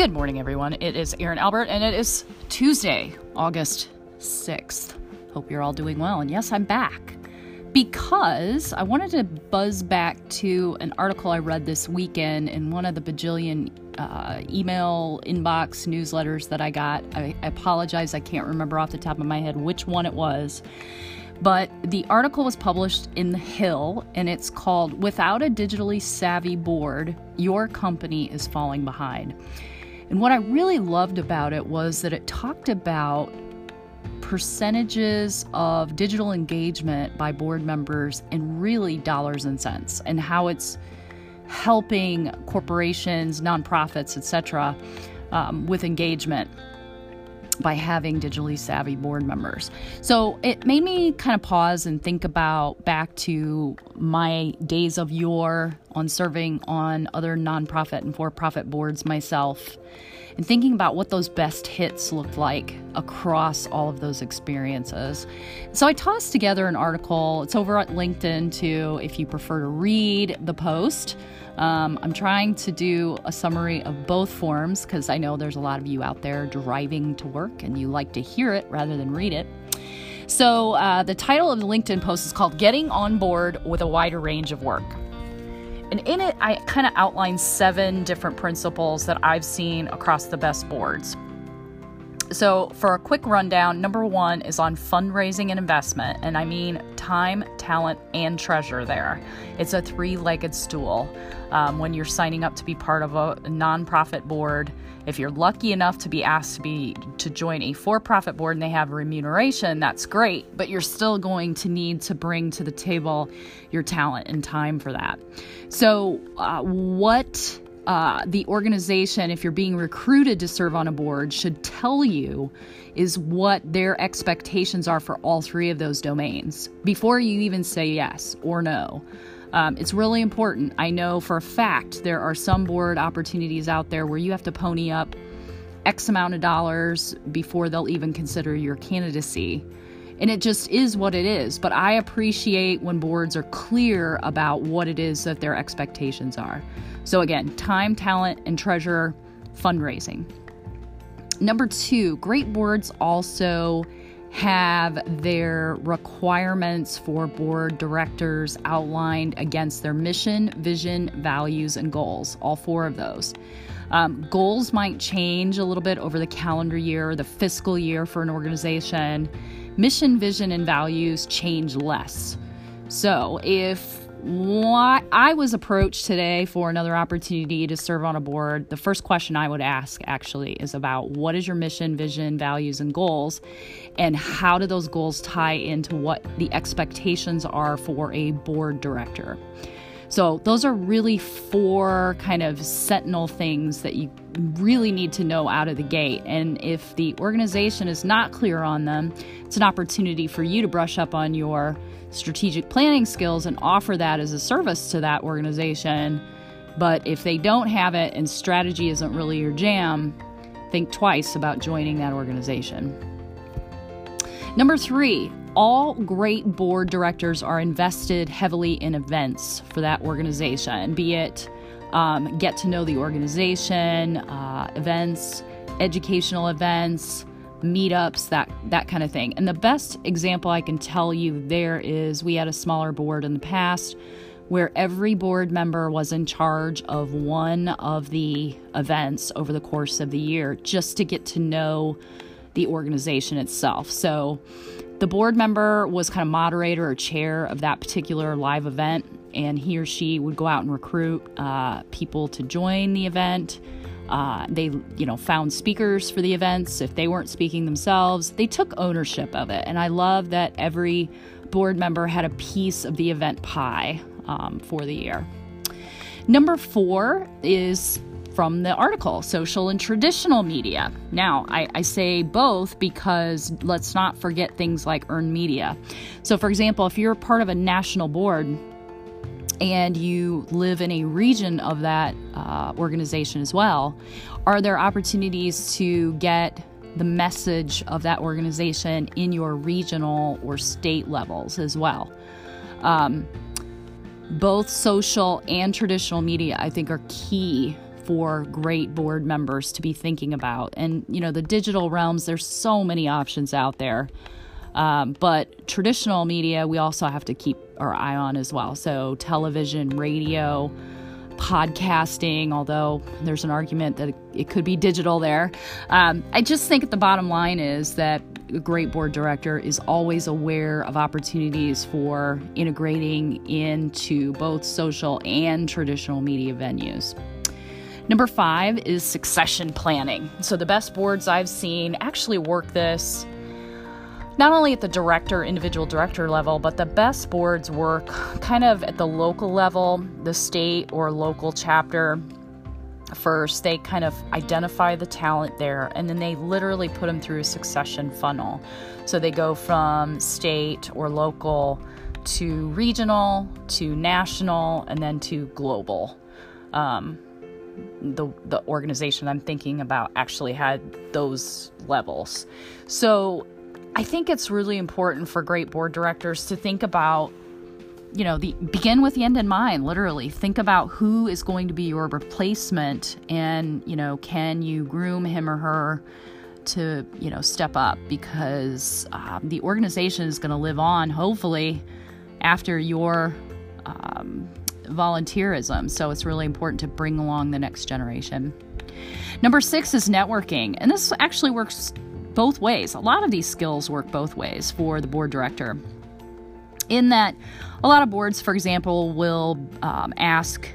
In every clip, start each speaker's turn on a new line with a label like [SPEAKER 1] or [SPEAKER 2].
[SPEAKER 1] Good morning, everyone. It is Erin Albert, and it is Tuesday, August 6th. Hope you're all doing well. And yes, I'm back because I wanted to buzz back to an article I read this weekend in one of the bajillion uh, email inbox newsletters that I got. I, I apologize, I can't remember off the top of my head which one it was. But the article was published in The Hill and it's called Without a Digitally Savvy Board, Your Company is Falling Behind. And what I really loved about it was that it talked about percentages of digital engagement by board members in really dollars and cents and how it's helping corporations, nonprofits, etc., um, with engagement by having digitally savvy board members. So it made me kind of pause and think about back to my days of yore on serving on other nonprofit and for profit boards myself and thinking about what those best hits looked like across all of those experiences. So I tossed together an article. It's over at LinkedIn too, if you prefer to read the post. Um, I'm trying to do a summary of both forms because I know there's a lot of you out there driving to work and you like to hear it rather than read it. So, uh, the title of the LinkedIn post is called Getting on Board with a Wider Range of Work. And in it, I kind of outline seven different principles that I've seen across the best boards. So, for a quick rundown, number one is on fundraising and investment, and I mean time, talent, and treasure there. It's a three legged stool. Um, when you're signing up to be part of a, nonprofit board, if you're lucky enough to be asked to be to join a for-profit board and they have remuneration, that's great, but you're still going to need to bring to the table your talent and time for that. So, uh, what uh, the organization, if you're being recruited to serve on a board, should tell you is what their expectations are for all three of those domains before you even say yes or no. Um, it's really important. I know for a fact there are some board opportunities out there where you have to pony up X amount of dollars before they'll even consider your candidacy. And it just is what it is. But I appreciate when boards are clear about what it is that their expectations are. So, again, time, talent, and treasure fundraising. Number two, great boards also have their requirements for board directors outlined against their mission, vision, values, and goals. All four of those. Um, goals might change a little bit over the calendar year, the fiscal year for an organization. Mission, vision, and values change less. So if why I was approached today for another opportunity to serve on a board, the first question I would ask actually is about what is your mission, vision, values, and goals, and how do those goals tie into what the expectations are for a board director. So, those are really four kind of sentinel things that you really need to know out of the gate. And if the organization is not clear on them, it's an opportunity for you to brush up on your strategic planning skills and offer that as a service to that organization. But if they don't have it and strategy isn't really your jam, think twice about joining that organization. Number three, all great board directors are invested heavily in events for that organization, be it um, get to know the organization, uh, events, educational events, meetups, that that kind of thing. And the best example I can tell you there is we had a smaller board in the past where every board member was in charge of one of the events over the course of the year just to get to know the organization itself. So the board member was kind of moderator or chair of that particular live event, and he or she would go out and recruit uh, people to join the event uh, they, you know, found speakers for the events. If they weren't speaking themselves, they took ownership of it. And I love that every board member had a piece of the event pie um, for the year. Number four is from the article social and traditional media. Now, I, I, say both because let's not forget things like earned media. So, for example, if you're part of a national board, and you live in a region of that uh, organization as well, are there opportunities to get the message of that organization in your regional or state levels as well? Um, both social and traditional media, I think, are key for great board members to be thinking about. And, you know, the digital realms, there's so many options out there. Um, but traditional media, we also have to keep our eye on as well. So, television, radio, podcasting, although there's an argument that it could be digital there. Um, I just think the bottom line is that a great board director is always aware of opportunities for integrating into both social and traditional media venues. Number five is succession planning. So, the best boards I've seen actually work this not only at the director, individual director level, but the best boards work kind of at the local level, the state or local chapter. First, they kind of identify the talent there and then they literally put them through a succession funnel. So they go from state or local to regional to national and then to global. Um, the the organization I'm thinking about actually had those levels. So I think it's really important for great board directors to think about you know the begin with the end in mind literally think about who is going to be your replacement and you know can you groom him or her to you know step up because um, the organization is going to live on hopefully after your um, volunteerism so it's really important to bring along the next generation number six is networking and this actually works both ways. A lot of these skills work both ways for the board director. In that, a lot of boards, for example, will um, ask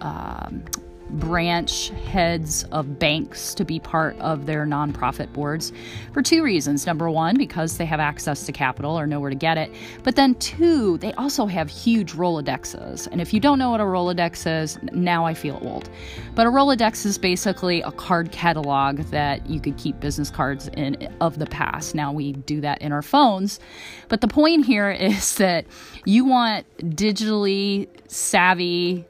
[SPEAKER 1] um, branch heads of banks to be part of their nonprofit boards for two reasons. Number one, because they have access to capital or know where to get it. But then two, they also have huge Rolodexes. And if you don't know what a Rolodex is, now I feel old. But a Rolodex is basically a card catalog that you could keep business cards in of the past. Now we do that in our phones. But the point here is that you want digitally savvy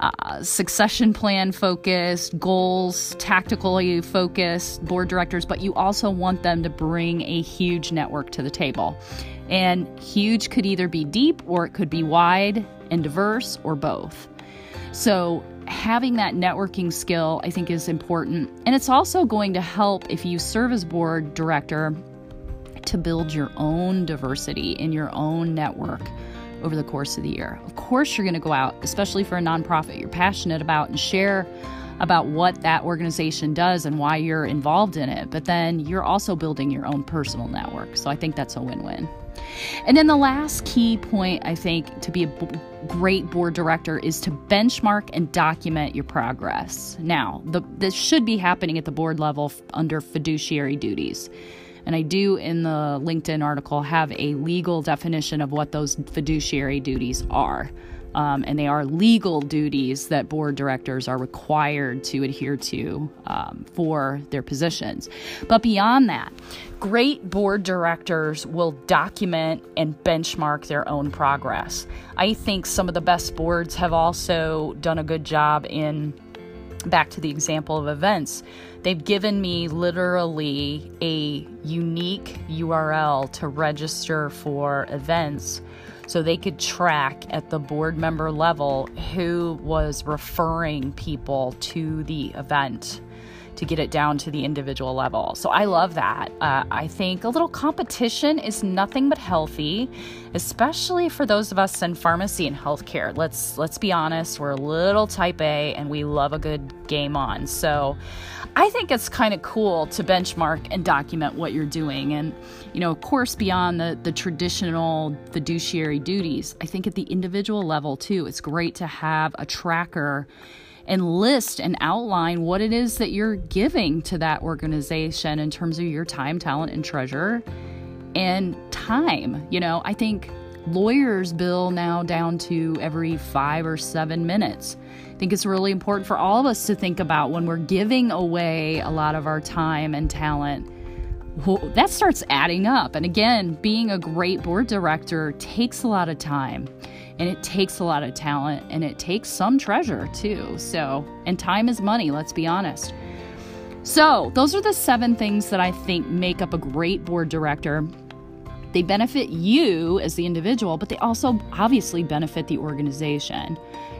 [SPEAKER 1] uh, succession plan focused, goals, tactically focused board directors, but you also want them to bring a huge network to the table. And huge could either be deep or it could be wide and diverse or both. So, having that networking skill, I think, is important. And it's also going to help if you serve as board director to build your own diversity in your own network over the course of the year. Of course, you're going to go out, especially for a nonprofit you're passionate about, and share about what that organization does and why you're involved in it. But then you're also building your own personal network. So I think that's a win win. And then the last key point, I think, to be a b- great board director is to benchmark and document your progress. Now, the, this should be happening at the board level f- under fiduciary duties. And I do in the LinkedIn article have a legal definition of what those fiduciary duties are. Um, and they are legal duties that board directors are required to adhere to um, for their positions. But beyond that, great board directors will document and benchmark their own progress. I think some of the best boards have also done a good job in, back to the example of events, They've given me literally a unique URL to register for events so they could track at the board member level who was referring people to the event to get it down to the individual level. So I love that. Uh, I think a little competition is nothing but healthy, especially for those of us in pharmacy and healthcare. Let's let's be honest, we're a little type A and we love a good game on. So I think it's kind of cool to benchmark and document what you're doing. And, you know, of course, beyond the, the traditional fiduciary duties, I think at the individual level too, it's great to have a tracker and list and outline what it is that you're giving to that organization in terms of your time, talent, and treasure and time. You know, I think lawyers bill now down to every five or seven minutes. I think it's really important for all of us to think about when we're giving away a lot of our time and talent. That starts adding up. And again, being a great board director takes a lot of time and it takes a lot of talent and it takes some treasure too. So, and time is money, let's be honest. So, those are the seven things that I think make up a great board director. They benefit you as the individual, but they also obviously benefit the organization.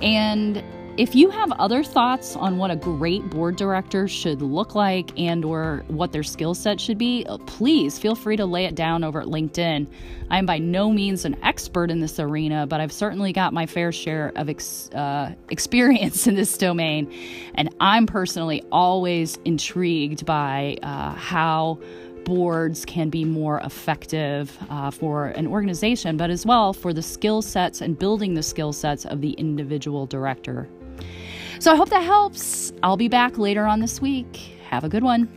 [SPEAKER 1] And if you have other thoughts on what a great board director should look like and or what their skill set should be, uh, please feel free to lay it down over at LinkedIn. I am by no means an expert in this arena, but I've certainly got my fair share of ex- uh, experience in this domain, and I'm personally always intrigued by uh, how boards can be more effective uh, for an organization, but as well for the skill sets and building the skill sets of the individual director. So I hope that helps. I'll be back later on this week. Have a good one.